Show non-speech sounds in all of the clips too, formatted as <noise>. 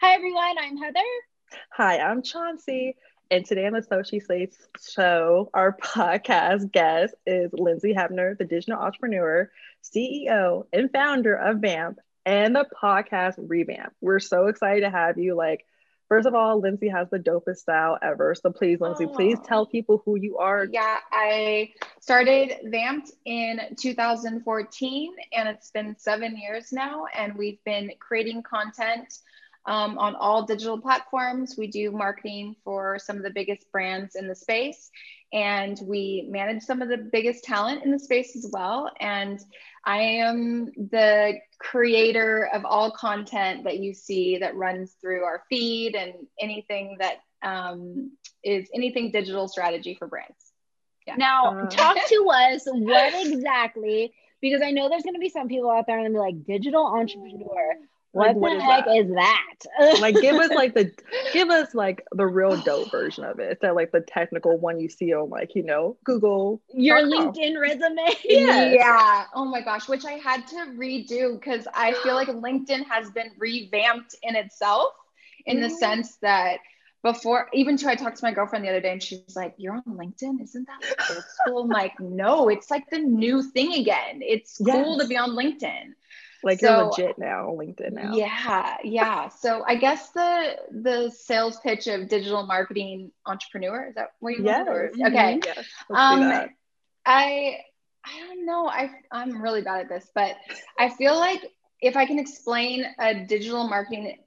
Hi, everyone. I'm Heather. Hi, I'm Chauncey. And today on the Social Slates show, our <laughs> podcast guest is Lindsay Hebner, the digital entrepreneur, CEO, and founder of Vamp and the podcast Revamp. We're so excited to have you. Like, first of all, Lindsay has the dopest style ever. So please, Lindsay, oh. please tell people who you are. Yeah, I started Vamped in 2014, and it's been seven years now. And we've been creating content um, on all digital platforms. We do marketing for some of the biggest brands in the space, and we manage some of the biggest talent in the space as well. And I am the creator of all content that you see that runs through our feed and anything that um, is anything digital strategy for brands. Yeah. Now, uh, talk to <laughs> us what exactly, because I know there's going to be some people out there and be like, digital entrepreneur what, what the heck that? is that? like give us like the <laughs> give us like the real dope version of it. Instead like the technical one you see on like, you know, Google. Your LinkedIn resume. <laughs> yes. Yeah. Oh my gosh, which I had to redo because I feel like LinkedIn has been revamped in itself in the mm-hmm. sense that before even to I talked to my girlfriend the other day and she's like, You're on LinkedIn? Isn't that like old school? I'm like, no, it's like the new thing again. It's yes. cool to be on LinkedIn. Like so, you're legit now LinkedIn now. Yeah, yeah. So I guess the the sales pitch of digital marketing entrepreneur is that what you yes. Mm-hmm. Okay. Yes, um, I I don't know. I I'm really bad at this, but I feel like if I can explain a digital marketing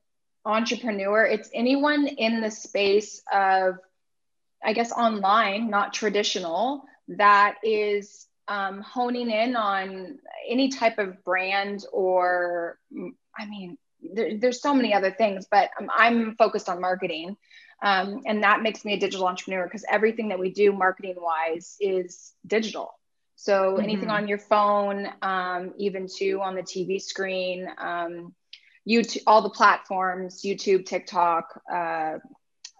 entrepreneur, it's anyone in the space of I guess online, not traditional, that is um, honing in on any type of brand or i mean there, there's so many other things but i'm, I'm focused on marketing um, and that makes me a digital entrepreneur because everything that we do marketing wise is digital so mm-hmm. anything on your phone um, even too on the tv screen um, youtube all the platforms youtube tiktok uh,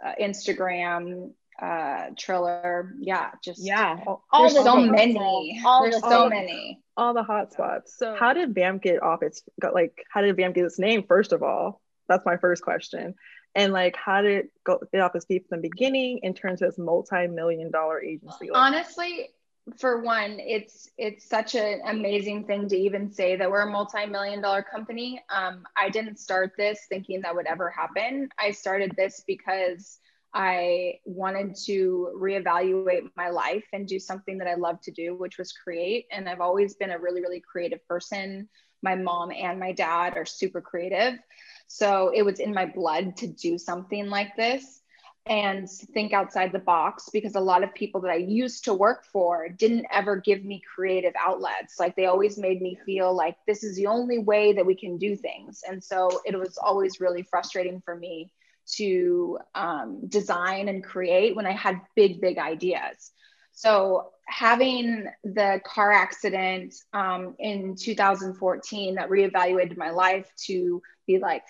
uh, instagram uh Triller. Yeah, just yeah. All, there's the so many. All there's the, so many. All the hotspots. So how did Vamp get off its got like how did Vamp get its name first of all? That's my first question. And like how did it go get off its feet from the beginning in terms of its multi-million dollar agency? Like, Honestly, for one, it's it's such an amazing thing to even say that we're a multi-million dollar company. Um, I didn't start this thinking that would ever happen. I started this because I wanted to reevaluate my life and do something that I love to do, which was create. And I've always been a really, really creative person. My mom and my dad are super creative. So it was in my blood to do something like this and think outside the box because a lot of people that I used to work for didn't ever give me creative outlets. Like they always made me feel like this is the only way that we can do things. And so it was always really frustrating for me to um, design and create when I had big, big ideas. So, having the car accident um, in 2014 that reevaluated my life to be like,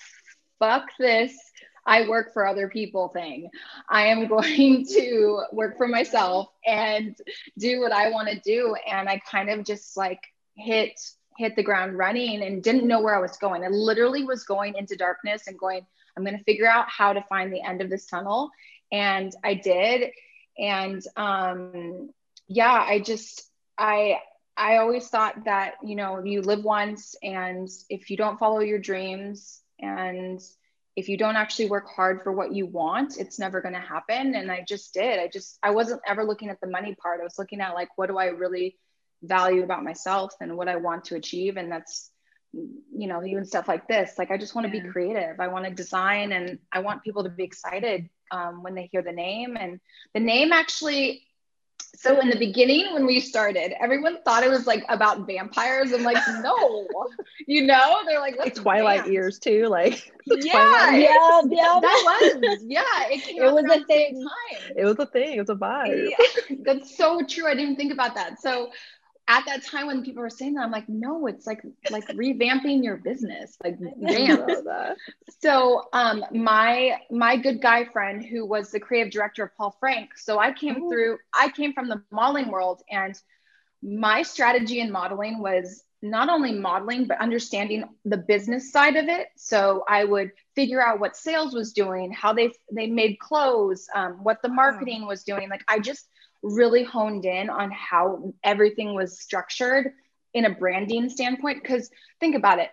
fuck this, I work for other people thing. I am <laughs> going to work for myself and do what I want to do. And I kind of just like hit hit the ground running and didn't know where I was going. I literally was going into darkness and going, I'm going to figure out how to find the end of this tunnel. And I did. And um, yeah, I just, I, I always thought that, you know, you live once and if you don't follow your dreams and if you don't actually work hard for what you want, it's never going to happen. And I just did. I just, I wasn't ever looking at the money part. I was looking at like, what do I really value about myself and what I want to achieve? And that's, you know, even stuff like this. Like, I just want to yeah. be creative. I want to design and I want people to be excited um, when they hear the name. And the name actually, so in the beginning when we started, everyone thought it was like about vampires. I'm like, <laughs> no, you know, they're like, like Twilight years too. Like, <laughs> yeah, yeah, yeah, that was, yeah, it, it was a thing. It was a thing. It was a vibe. Yeah, that's so true. I didn't think about that. So at that time when people were saying that, I'm like, no, it's like like <laughs> revamping your business, like vamp. so um my my good guy friend who was the creative director of Paul Frank. So I came Ooh. through, I came from the modeling world and my strategy in modeling was not only modeling but understanding the business side of it so i would figure out what sales was doing how they they made clothes um, what the marketing was doing like i just really honed in on how everything was structured in a branding standpoint because think about it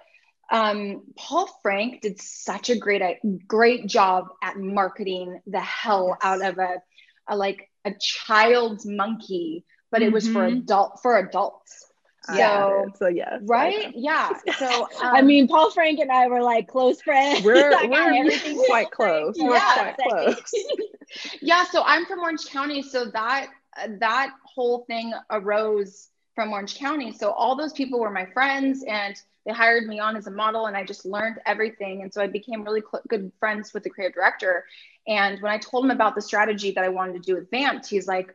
um, paul frank did such a great great job at marketing the hell yes. out of a, a like a child's monkey but mm-hmm. it was for mm-hmm. adult for adults so, so yes. Right? Yeah. So <laughs> um, I mean, Paul Frank and I were like close friends. We're, <laughs> we're quite <laughs> close. We're yeah, quite close. yeah. So I'm from Orange County. So that that whole thing arose from Orange County. So all those people were my friends and they hired me on as a model and I just learned everything. And so I became really cl- good friends with the creative director. And when I told him about the strategy that I wanted to do with Vamped, he's like,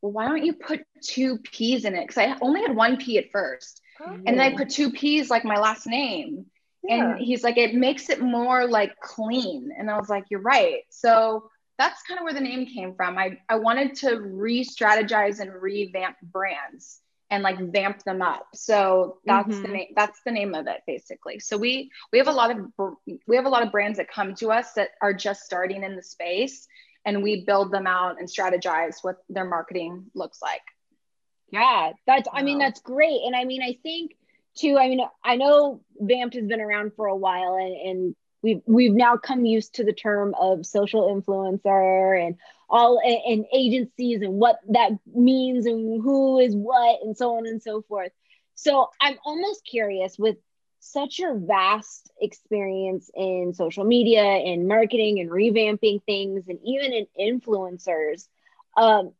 well, why don't you put two P's in it? Because I only had one P at first. Oh. And then I put two P's like my last name. Yeah. And he's like, it makes it more like clean. And I was like, you're right. So that's kind of where the name came from. I, I wanted to re strategize and revamp brands and like vamp them up. So that's mm-hmm. the name that's the name of it basically. So we we have a lot of we have a lot of brands that come to us that are just starting in the space and we build them out and strategize what their marketing looks like. Yeah, that's I mean that's great. And I mean I think too, I mean I know Vamped has been around for a while and, and we've we've now come used to the term of social influencer and all and agencies and what that means and who is what and so on and so forth. So I'm almost curious with such a vast experience in social media and marketing and revamping things and even in influencers um,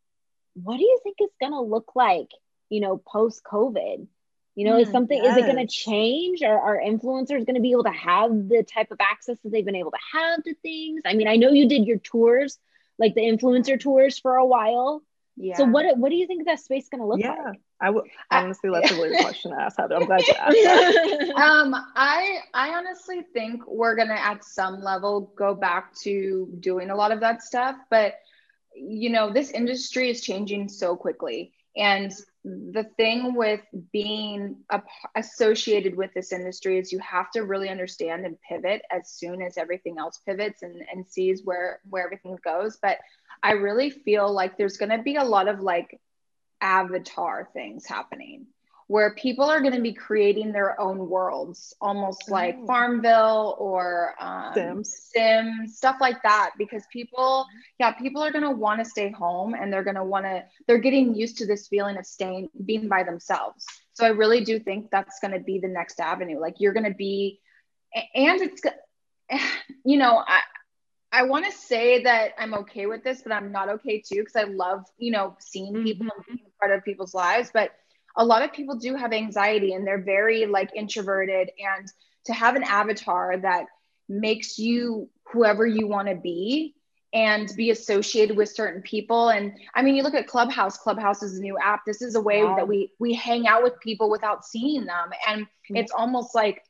what do you think it's going to look like you know post covid you know mm, is something yes. is it going to change or are influencers going to be able to have the type of access that they've been able to have to things i mean i know you did your tours like the influencer tours for a while yeah. So what what do you think that space is going to look like? yeah. like? I would honestly that's a weird question to ask Heather. I'm glad you asked. <laughs> um, I I honestly think we're gonna at some level go back to doing a lot of that stuff, but you know this industry is changing so quickly, and the thing with being associated with this industry is you have to really understand and pivot as soon as everything else pivots and, and sees where where everything goes. But i really feel like there's going to be a lot of like avatar things happening where people are going to be creating their own worlds, almost like oh. Farmville or um, Sims. Sims, stuff like that. Because people, yeah, people are going to want to stay home and they're going to want to, they're getting used to this feeling of staying, being by themselves. So I really do think that's going to be the next avenue. Like you're going to be, and it's, <sighs> you know, I, I want to say that I'm okay with this, but I'm not okay too because I love, you know, seeing people mm-hmm. and being part of people's lives. But a lot of people do have anxiety and they're very like introverted and to have an avatar that makes you whoever you want to be and be associated with certain people and i mean you look at clubhouse clubhouse is a new app this is a way wow. that we we hang out with people without seeing them and mm-hmm. it's almost like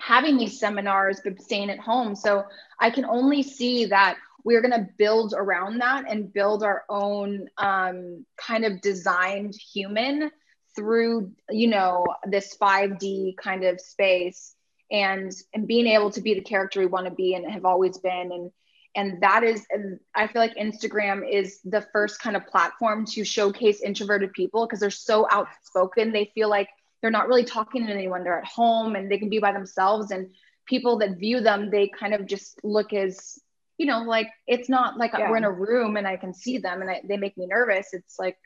having these seminars but staying at home so i can only see that we're going to build around that and build our own um, kind of designed human through you know this 5d kind of space and and being able to be the character we want to be and have always been. And and that is and i feel like instagram is the first kind of platform to showcase introverted people because they're so outspoken. They feel like they're not really talking to anyone. They're at home and they can be by themselves. And people that view them they kind of just look as you know like it's not like yeah. we're in a room and i can see them and I, they make me nervous. It's like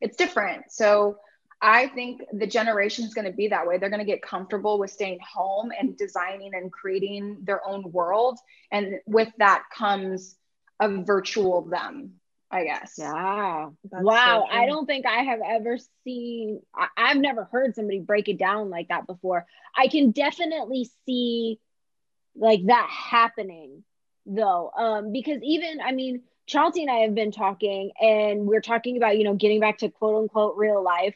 it's different. So I think the generation is going to be that way. They're going to get comfortable with staying home and designing and creating their own world. And with that comes a virtual them, I guess. Yeah. That's wow. So I don't think I have ever seen, I, I've never heard somebody break it down like that before. I can definitely see like that happening though. Um, because even, I mean, Chauncey and I have been talking and we're talking about, you know, getting back to quote unquote real life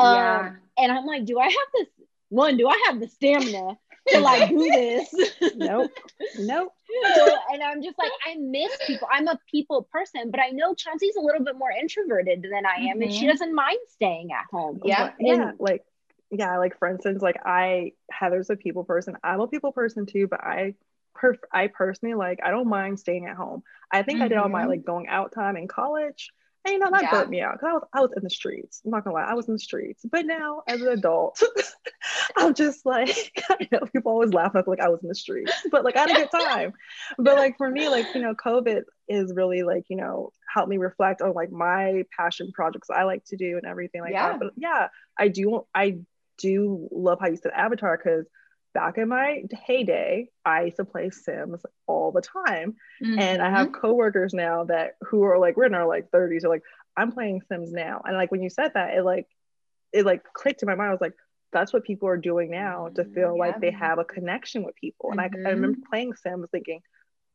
um, yeah. And I'm like, do I have this? One, do I have the stamina to like do this? <laughs> nope. Nope. So, and I'm just like, I miss people. I'm a people person, but I know Chauncey's a little bit more introverted than I am, mm-hmm. and she mm-hmm. doesn't mind staying at home. Yeah. And, yeah. Like yeah, like for instance, like I Heather's a people person. I'm a people person too, but I per I personally like I don't mind staying at home. I think mm-hmm. I did all my mm-hmm. like going out time in college. And you know, that yeah. burnt me out because I was I was in the streets. I'm not gonna lie, I was in the streets. But now as an adult, <laughs> I'm just like <laughs> I know people always laugh at like I was in the streets, but like I had a good time. but like for me, like you know, COVID is really like, you know, helped me reflect on like my passion projects I like to do and everything like yeah. that. But yeah, I do I do love how you said avatar because back in my heyday, I used to play Sims all the time. Mm-hmm. And I have mm-hmm. coworkers now that who are like, we're in our like 30s, are like, I'm playing Sims now. And like when you said that, it like it like clicked in my mind. I was like, that's what people are doing now to feel yeah. like they have a connection with people. And mm-hmm. I, I remember mm-hmm. playing Sims thinking,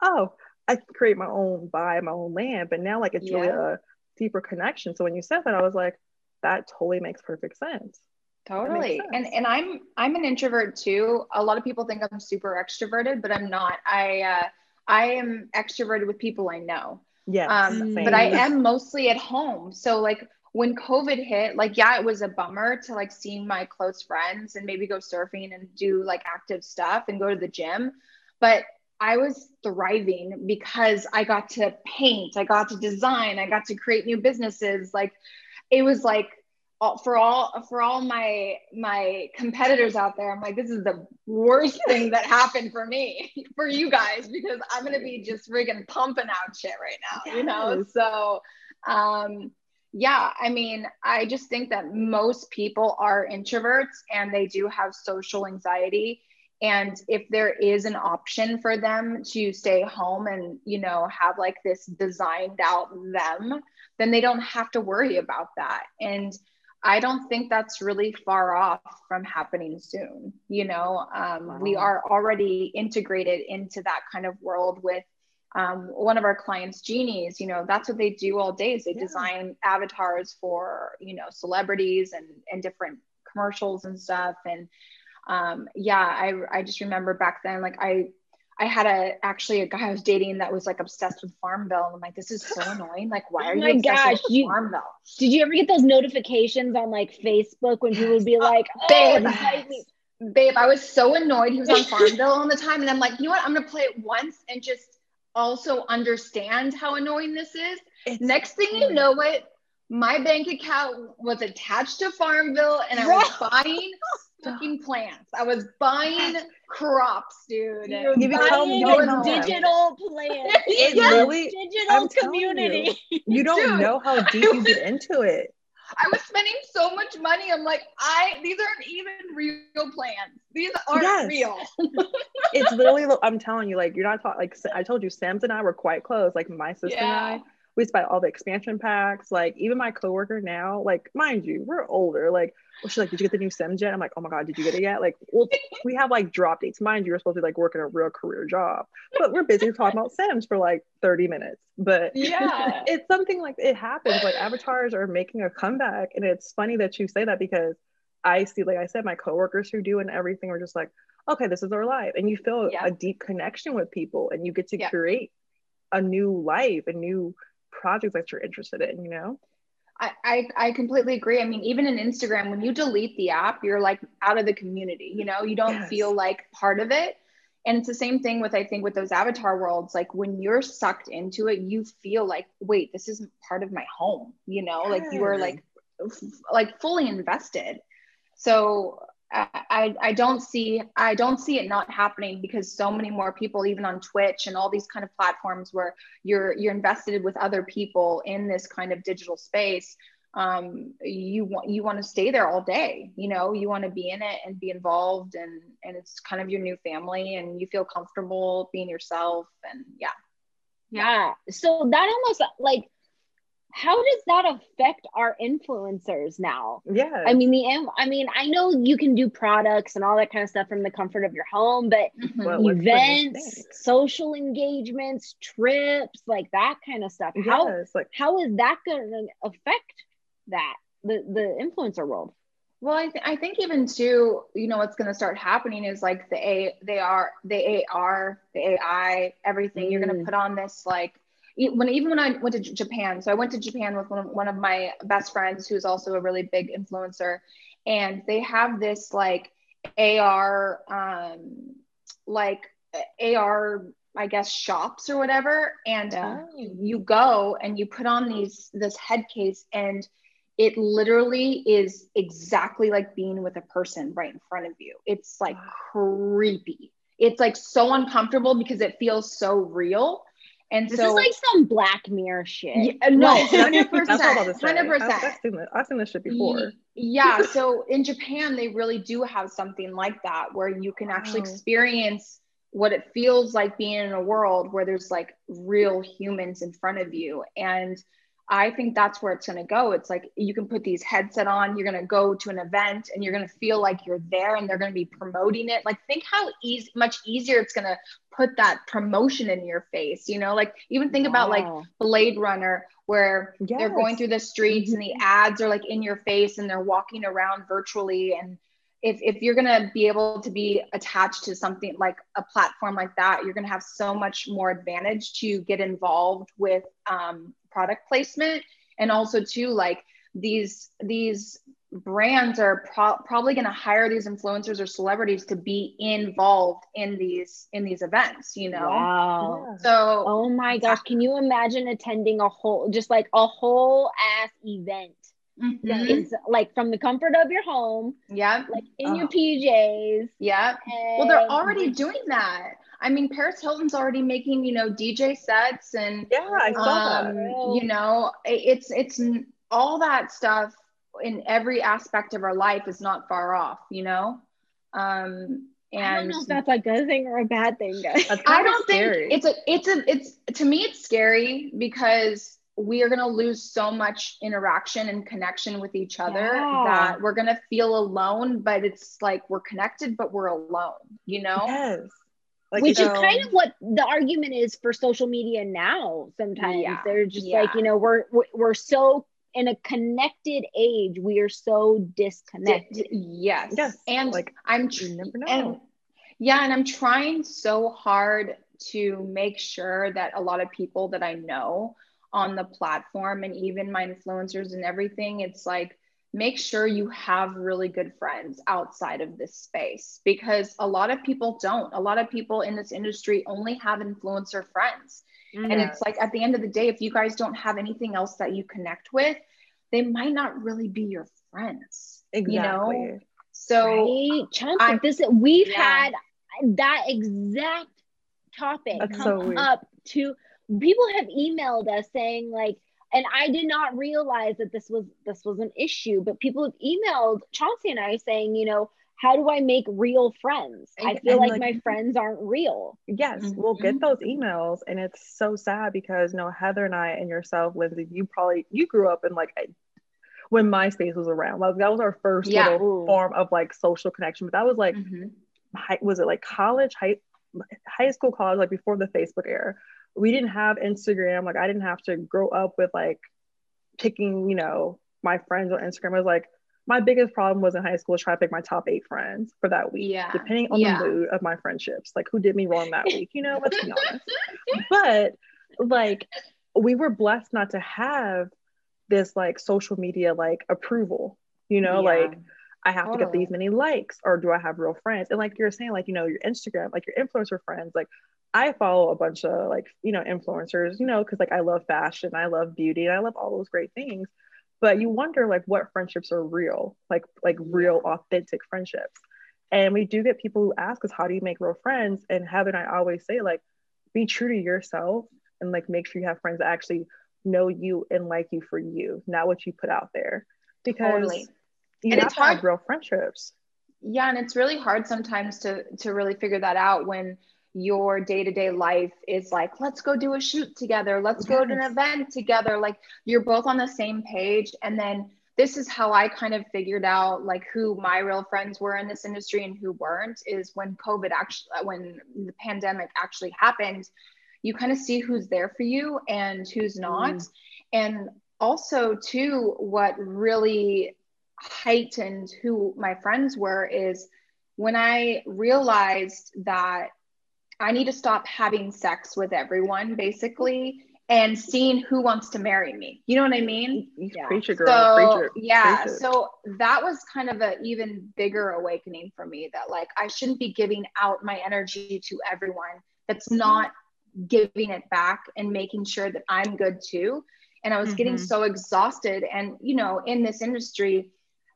oh, I can create my own buy my own land. But now like it's yeah. really a deeper connection. So when you said that, I was like, that totally makes perfect sense. Totally. And and I'm I'm an introvert too. A lot of people think I'm super extroverted, but I'm not. I uh I am extroverted with people I know. Yeah. Um, but I am mostly at home. So like when COVID hit, like yeah, it was a bummer to like seeing my close friends and maybe go surfing and do like active stuff and go to the gym. But I was thriving because I got to paint, I got to design, I got to create new businesses. Like it was like for all for all my my competitors out there i'm like this is the worst thing that <laughs> happened for me for you guys because i'm gonna be just friggin pumping out shit right now yes. you know? So um yeah i mean i just think that most people are introverts and they do have social anxiety. And if there is an option for them to stay home and you know have like this designed out them then they don't have to worry about that. And I don't think that's really far off from happening soon. You know, um, wow. we are already integrated into that kind of world with um, one of our clients, Genies. You know, that's what they do all day. Is they yeah. design avatars for you know celebrities and and different commercials and stuff. And um, yeah, I I just remember back then, like I I had a actually a guy I was dating that was like obsessed with Farmville. And I'm like, this is so <gasps> annoying. Like, why oh are oh you obsessed gosh, with you, Farmville? Did you ever get those notifications on like Facebook when people would be uh, like, oh, babe, babe, I was so annoyed he was on <laughs> Farmville all the time. And I'm like, you know what? I'm gonna play it once and just also understand how annoying this is. It's Next thing you know it, my bank account was attached to Farmville and I was <laughs> buying fucking plants. I was buying crops, dude. You're you become digital plants. It yes, really digital community. You, you don't dude, know how deep you get into it. I was spending so much money. I'm like, I these aren't even real plants. These aren't yes. real. it's literally. I'm telling you, like you're not talking. Like I told you, Sam's and I were quite close. Like my sister yeah. and I we used to buy all the expansion packs. Like even my coworker now, like mind you, we're older. Like well, she's like, did you get the new SEM jet? I'm like, oh my god, did you get it yet? Like, well, we have like drop dates. Mind you, you're supposed to be like working a real career job, but we're busy talking about Sims for like 30 minutes. But <laughs> yeah, it's something like it happens. Like avatars are making a comeback, and it's funny that you say that because I see, like I said, my coworkers who do and everything are just like, okay, this is our life, and you feel yeah. a deep connection with people, and you get to yeah. create a new life, a new projects that you're interested in, you know? I, I, I completely agree. I mean, even in Instagram, when you delete the app, you're like out of the community, you know, you don't yes. feel like part of it. And it's the same thing with, I think, with those avatar worlds. Like when you're sucked into it, you feel like, wait, this isn't part of my home, you know, yes. like you are like, like fully invested. So I, I don't see I don't see it not happening because so many more people, even on Twitch and all these kind of platforms where you're you're invested with other people in this kind of digital space. Um, you want you want to stay there all day. You know, you want to be in it and be involved, and and it's kind of your new family, and you feel comfortable being yourself, and yeah, yeah. So that almost like how does that affect our influencers now? Yeah. I mean, the I mean, I know you can do products and all that kind of stuff from the comfort of your home, but well, events, social engagements, trips, like that kind of stuff. Yes, how like how is that going to affect that the the influencer world? Well, I, th- I think even too, you know, what's going to start happening is like the A, they are the AR, the AI, everything. Mm. You're going to put on this like when even when I went to Japan, so I went to Japan with one of, one of my best friends who's also a really big influencer, and they have this like AR, um, like AR, I guess shops or whatever, and uh, you, you go and you put on these this head case and it literally is exactly like being with a person right in front of you. It's like creepy. It's like so uncomfortable because it feels so real. And this so, is like some Black Mirror shit. Yeah, uh, no, hundred <laughs> percent, hundred percent. I've seen this shit before. Yeah. So in Japan, they really do have something like that where you can actually wow. experience what it feels like being in a world where there's like real humans in front of you, and I think that's where it's going to go. It's like you can put these headset on, you're going to go to an event and you're going to feel like you're there and they're going to be promoting it. Like think how easy much easier it's going to put that promotion in your face, you know? Like even think wow. about like Blade Runner where yes. they're going through the streets mm-hmm. and the mm-hmm. ads are like in your face and they're walking around virtually and if, if you're going to be able to be attached to something like a platform like that, you're going to have so much more advantage to get involved with um, product placement and also too like these these brands are pro- probably going to hire these influencers or celebrities to be involved in these in these events you know? Wow. So oh my gosh can you imagine attending a whole just like a whole ass event mm-hmm. that is like from the comfort of your home yeah like in oh. your pjs yeah well they're already doing that. I mean, Paris Hilton's already making, you know, DJ sets and yeah, I saw um, that. You know, it's it's all that stuff in every aspect of our life is not far off. You know, um, and I don't know if that's a good thing or a bad thing, guys. I don't scary. think it's a it's a it's to me it's scary because we are going to lose so much interaction and connection with each other yeah. that we're going to feel alone but it's like we're connected but we're alone you know yes like, Which is kind of what the argument is for social media now. Sometimes yeah. they're just yeah. like, you know, we're we're so in a connected age, we are so disconnected. yes. Yes. And like I'm tr- and yeah, and I'm trying so hard to make sure that a lot of people that I know on the platform and even my influencers and everything, it's like make sure you have really good friends outside of this space because a lot of people don't. A lot of people in this industry only have influencer friends. Mm-hmm. And it's like at the end of the day, if you guys don't have anything else that you connect with, they might not really be your friends. Exactly. You know? So right? Chance, this we've yeah. had that exact topic That's come so up to people have emailed us saying like and I did not realize that this was this was an issue. But people have emailed Chauncey and I saying, you know, how do I make real friends? I feel like, like, my friends aren't real. Yes, mm-hmm. we'll get those emails, and it's so sad because you know Heather and I and yourself, Lindsay, you probably you grew up in like a, when MySpace was around. Like that was our first yeah. little form of like social connection. But that was like, mm-hmm. high, was it like college, high, high school, college, like before the Facebook era we didn't have Instagram. Like I didn't have to grow up with like picking, you know, my friends on Instagram. It was like my biggest problem was in high school trying to pick my top eight friends for that week, yeah. depending on yeah. the mood of my friendships. Like who did me wrong that week, you know, let's be honest. <laughs> But like we were blessed not to have this like social media like approval, you know, yeah. like I have totally. to get these many likes or do I have real friends? And like you're saying, like, you know, your Instagram, like your influencer friends, like I follow a bunch of like, you know, influencers, you know, because like I love fashion, I love beauty, and I love all those great things. But you wonder like what friendships are real, like like real authentic friendships. And we do get people who ask us, how do you make real friends? And Heather and I always say, like, be true to yourself and like make sure you have friends that actually know you and like you for you, not what you put out there. Because totally. you and have it's hard. to real friendships. Yeah, and it's really hard sometimes to to really figure that out when your day-to-day life is like let's go do a shoot together let's yes. go to an event together like you're both on the same page and then this is how i kind of figured out like who my real friends were in this industry and who weren't is when covid actually when the pandemic actually happened you kind of see who's there for you and who's not mm. and also too what really heightened who my friends were is when i realized that I need to stop having sex with everyone basically and seeing who wants to marry me. You know what I mean? Yeah. Preacher girl. So preacher, yeah, preacher. so that was kind of an even bigger awakening for me that like I shouldn't be giving out my energy to everyone that's not giving it back and making sure that I'm good too. And I was mm-hmm. getting so exhausted. And you know, in this industry,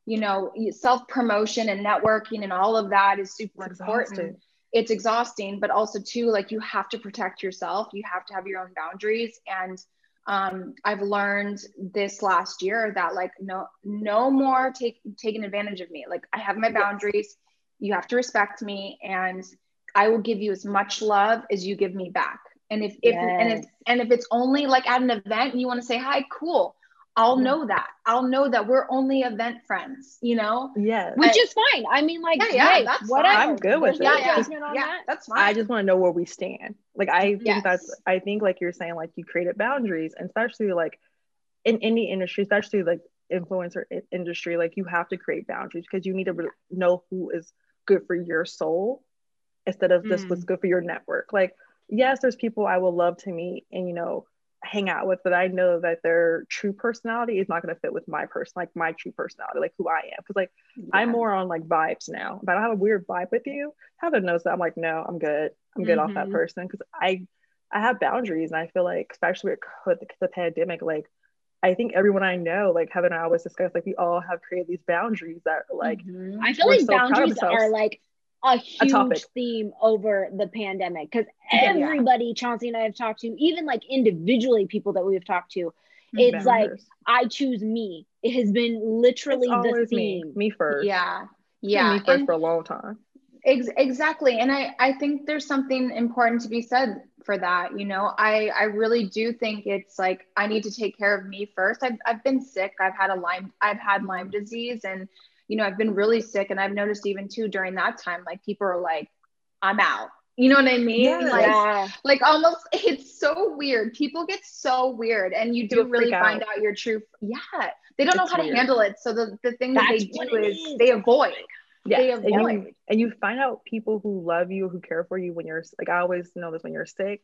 you know, self promotion and networking and all of that is super important it's exhausting but also too like you have to protect yourself. You have to have your own boundaries. And um, i've learned this last year that like no no more take taking advantage of me. Like i have my boundaries. You have to respect me. And i will give you as much love as you give me back. And if, if yes. and if and if it's only like at an event and you want to say hi cool I'll know that. I'll know that we're only event friends, you know? Yeah. Which is fine. I mean, like, yeah, yeah hey, that's whatever. I'm good with There's it. Yeah, yeah, yeah that. that's fine. I just want to know where we stand. Like, I think yes. that's, I think, like you're saying, like, you created boundaries, and especially like in any industry, especially like influencer industry, like, you have to create boundaries because you need to know who is good for your soul instead of just mm. what's good for your network. Like, yes, there's people I would love to meet, and, you know, hang out with, but I know that their true personality is not going to fit with my person, like my true personality, like who I am. Because like yeah. I'm more on like vibes now. If I don't have a weird vibe with you, Heather knows that I'm like, no, I'm good. I'm good mm-hmm. off that mm-hmm. person because I I have boundaries, and I feel like especially with the, the pandemic, like I think everyone I know, like Heather and I always discuss, like we all have created these boundaries that like mm-hmm. I feel like so boundaries are like a huge a theme over the pandemic because everybody yeah. Chauncey and I have talked to, even like individually people that we've talked to, it's like I choose me. It has been literally the theme. Me, me first. Yeah. Yeah. Me first and for a long time. Ex- exactly. And I, I think there's something important to be said for that. You know, I, I really do think it's like I need to take care of me first. I've, I've been sick. I've had a Lyme, I've had Lyme disease and you know, I've been really sick and I've noticed even too during that time, like people are like, I'm out. You know what I mean? Yeah. Like, yeah. like almost <laughs> it's so weird. People get so weird and you do really find out. out your true yeah. They don't it's know how weird. to handle it. So the, the thing That's that they do is, is they avoid. Yeah. They avoid. And you, and you find out people who love you, who care for you when you're like I always know this when you're sick,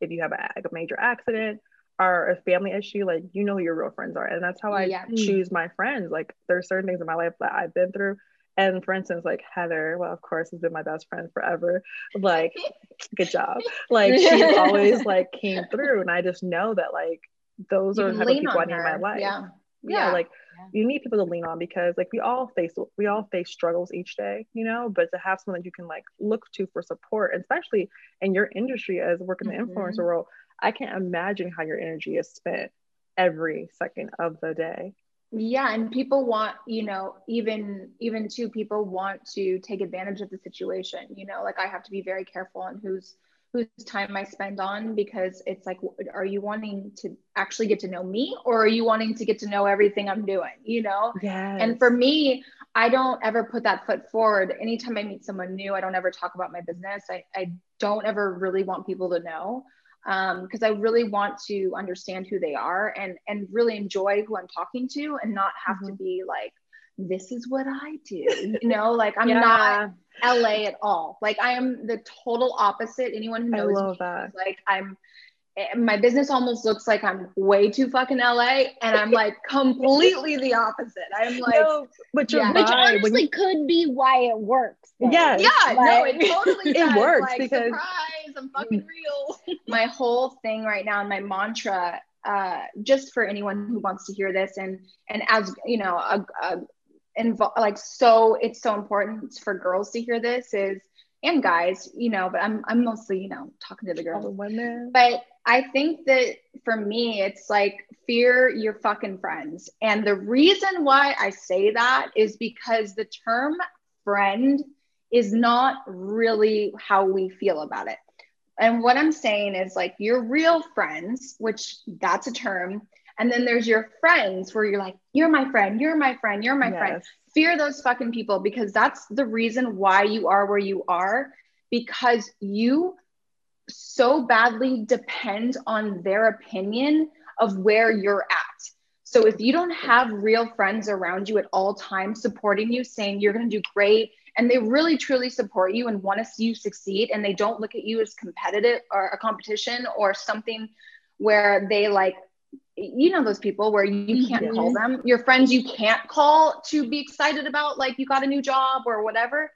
if you have a, like a major accident, are a family issue, like you know who your real friends are. And that's how I yeah. choose my friends. Like there's certain things in my life that I've been through. And for instance, like Heather, well, of course, has been my best friend forever. Like, <laughs> good job. Like she's always like came through. And I just know that like those you are the type of people I need in my life. Yeah. Yeah. yeah. Like you need people to lean on because like we all face we all face struggles each day, you know, but to have someone that you can like look to for support, especially in your industry as working mm-hmm. the influencer world, I can't imagine how your energy is spent every second of the day. Yeah, and people want, you know, even even two people want to take advantage of the situation. You know, like I have to be very careful on who's whose time I spend on because it's like, are you wanting to actually get to know me or are you wanting to get to know everything I'm doing? You know? Yes. And for me, I don't ever put that foot forward. Anytime I meet someone new, I don't ever talk about my business. I, I don't ever really want people to know because um, I really want to understand who they are and and really enjoy who I'm talking to and not have mm-hmm. to be like this is what I do you know like I'm yeah. not LA at all like I am the total opposite anyone who knows me like I'm my business almost looks like I'm way too fucking LA and I'm like completely the opposite. I'm like, no, but you're yeah. right. Which honestly you, could be why it works. Yeah. Yeah. no, it totally <laughs> it works like, because surprise, I'm fucking real. <laughs> my whole thing right now and my mantra, uh, just for anyone who wants to hear this and, and as you know, a, a invo- like, so it's so important for girls to hear this is, and guys, you know, but I'm, I'm mostly, you know, talking to the girls. The women. But I think that for me, it's like fear your fucking friends. And the reason why I say that is because the term friend is not really how we feel about it. And what I'm saying is like your real friends, which that's a term. And then there's your friends where you're like, you're my friend, you're my friend, you're my yes. friend. Fear those fucking people because that's the reason why you are where you are because you so badly depend on their opinion of where you're at. So if you don't have real friends around you at all times supporting you, saying you're going to do great, and they really truly support you and want to see you succeed, and they don't look at you as competitive or a competition or something where they like you know those people where you can't Mhm. call them your friends you can't call to be excited about like you got a new job or whatever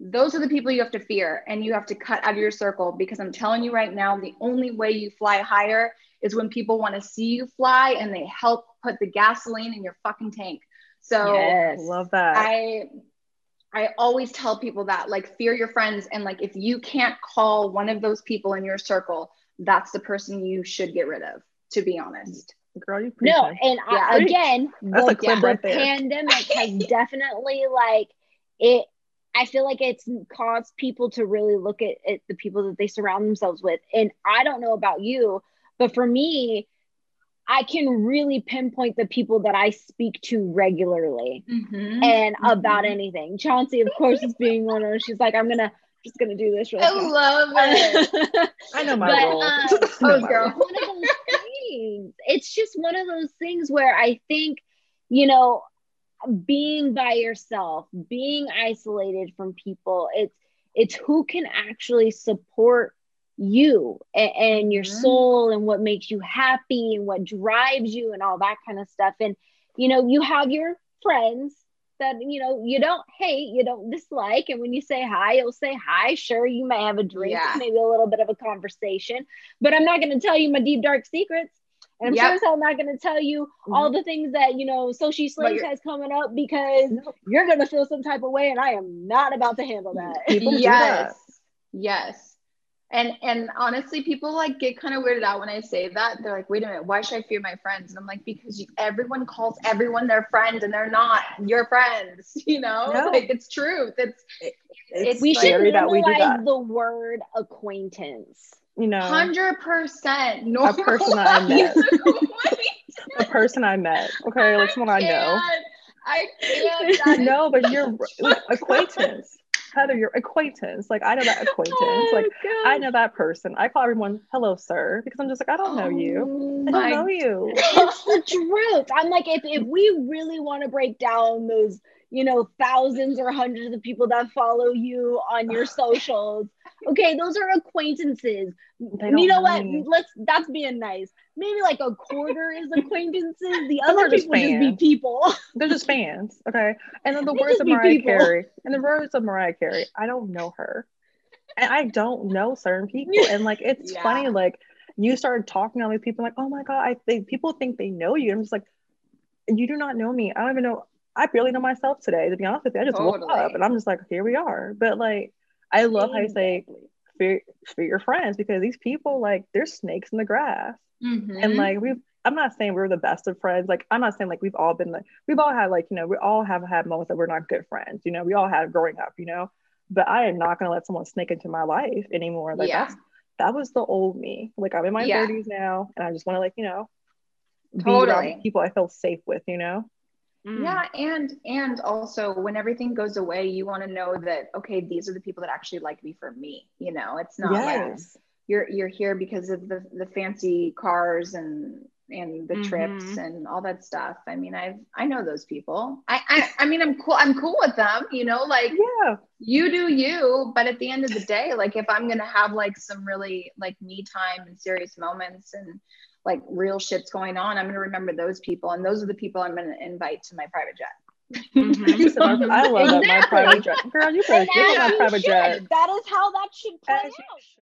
those are the people you have to fear and you have to cut out of your circle because i'm telling you right now the only way you fly higher is when people want to see you fly and they help put the gasoline in your fucking tank so Yes. Love that. I I always tell people that like fear your friends and like if you can't call one of those people in your circle, that's the person you should get rid of, to be honest. Girl, you No, preaching. and I, again, the, the right pandemic has definitely like it. I feel like it's caused people to really look at, at the people that they surround themselves with. And I don't know about you, but for me, I can really pinpoint the people that I speak to regularly Mm-hmm. and about Mhm. anything. Chauncey, of course, is being one of those. She's like, I'm gonna just gonna do this real I quick. love it. <laughs> I know my But, role. um, <laughs> know oh, my girl. role. one of those things. It's just one of those things where I think, you know, being by yourself, being isolated from people, it's it's who can actually support you and, and your Mhm. soul and what makes you happy and what drives you and all that kind of stuff. And you know, you have your friends that you know you don't hate, you don't dislike, and when you say hi, you'll say hi. Sure, you may have a drink, Yeah. maybe a little bit of a conversation, but I'm not going to tell you my deep dark secrets. And I'm Yep. sure as hell not going to tell you all mm-hmm. the things that you know Sochi Slaves you're- has coming up because you're going to feel some type of way, and I am not about to handle that. <laughs> people that. yes. Yes. And and honestly, people like get kind of weirded out when I say that. They're like, wait a minute, why should I fear my friends? And I'm like, because you, everyone calls everyone their friend and they're not your friends, <laughs> you know? No. Like it's truth. It's It's we like- should scary that we do that. the word acquaintance. You know, hundred percent normal. person that I <laughs> met. <laughs> a person I met. Okay, like someone I know. I can't. <laughs> No, but you're like acquaintance. Heather, your acquaintance. Like I know that acquaintance. Like I oh, know that person. I call everyone hello, sir, because I'm just like, I don't know you. Oh I don't oh know you. it's the truth. I'm like, if, if we really want to break down those, you know, thousands or hundreds of people that follow you on your <laughs> socials, okay, those are acquaintances. You know what? me. Let's that's being nice. Maybe like a quarter is acquaintances. The other people just be people. <laughs> They're just fans. Okay. And then the They words of Mariah people. Carey. And the words of Mariah Carey. I don't know her. And I don't know certain people. And like it's <laughs> Yeah. funny, like you started talking to all these people, like, oh my God, I think people think they know you. I'm just like, you do not know me. I don't even know. I barely know myself today, to be honest with you. I just woke up and I'm just like, here we are. But like, I love how you say fear, fear your friends because these people, like, they're snakes in the grass. Mhm. And like, we've, I'm not saying we're the best of friends. Like, I'm not saying like we've all been like, we've all had like, you know, we all have had moments that we're not good friends. You know, we all had growing up, you know, but I am not going to let someone snake into my life anymore. Like, Yeah. that's, that was the old me. Like, I'm in my Yeah. 30s now and I just want to, like, you know, be Totally. people I feel safe with, you know? Yeah and and also when everything goes away you want to know that okay these are the people that actually like me for me you know? It's not like you're you're here because of the the fancy cars and and the Mhm. trips and all that stuff. I mean i've i know those people. I, I i mean i'm cool i'm cool with them you know? Like Yeah. you do you but at the end of the day like if i'm gonna have like some really like me time and serious moments and like real shit's going on i'm gonna remember those people and those are the people i'm gonna invite to my private jet mm-hmm. <laughs> You said, I love that my private jet. Girl, you better get my private jet. That is how that should play As out.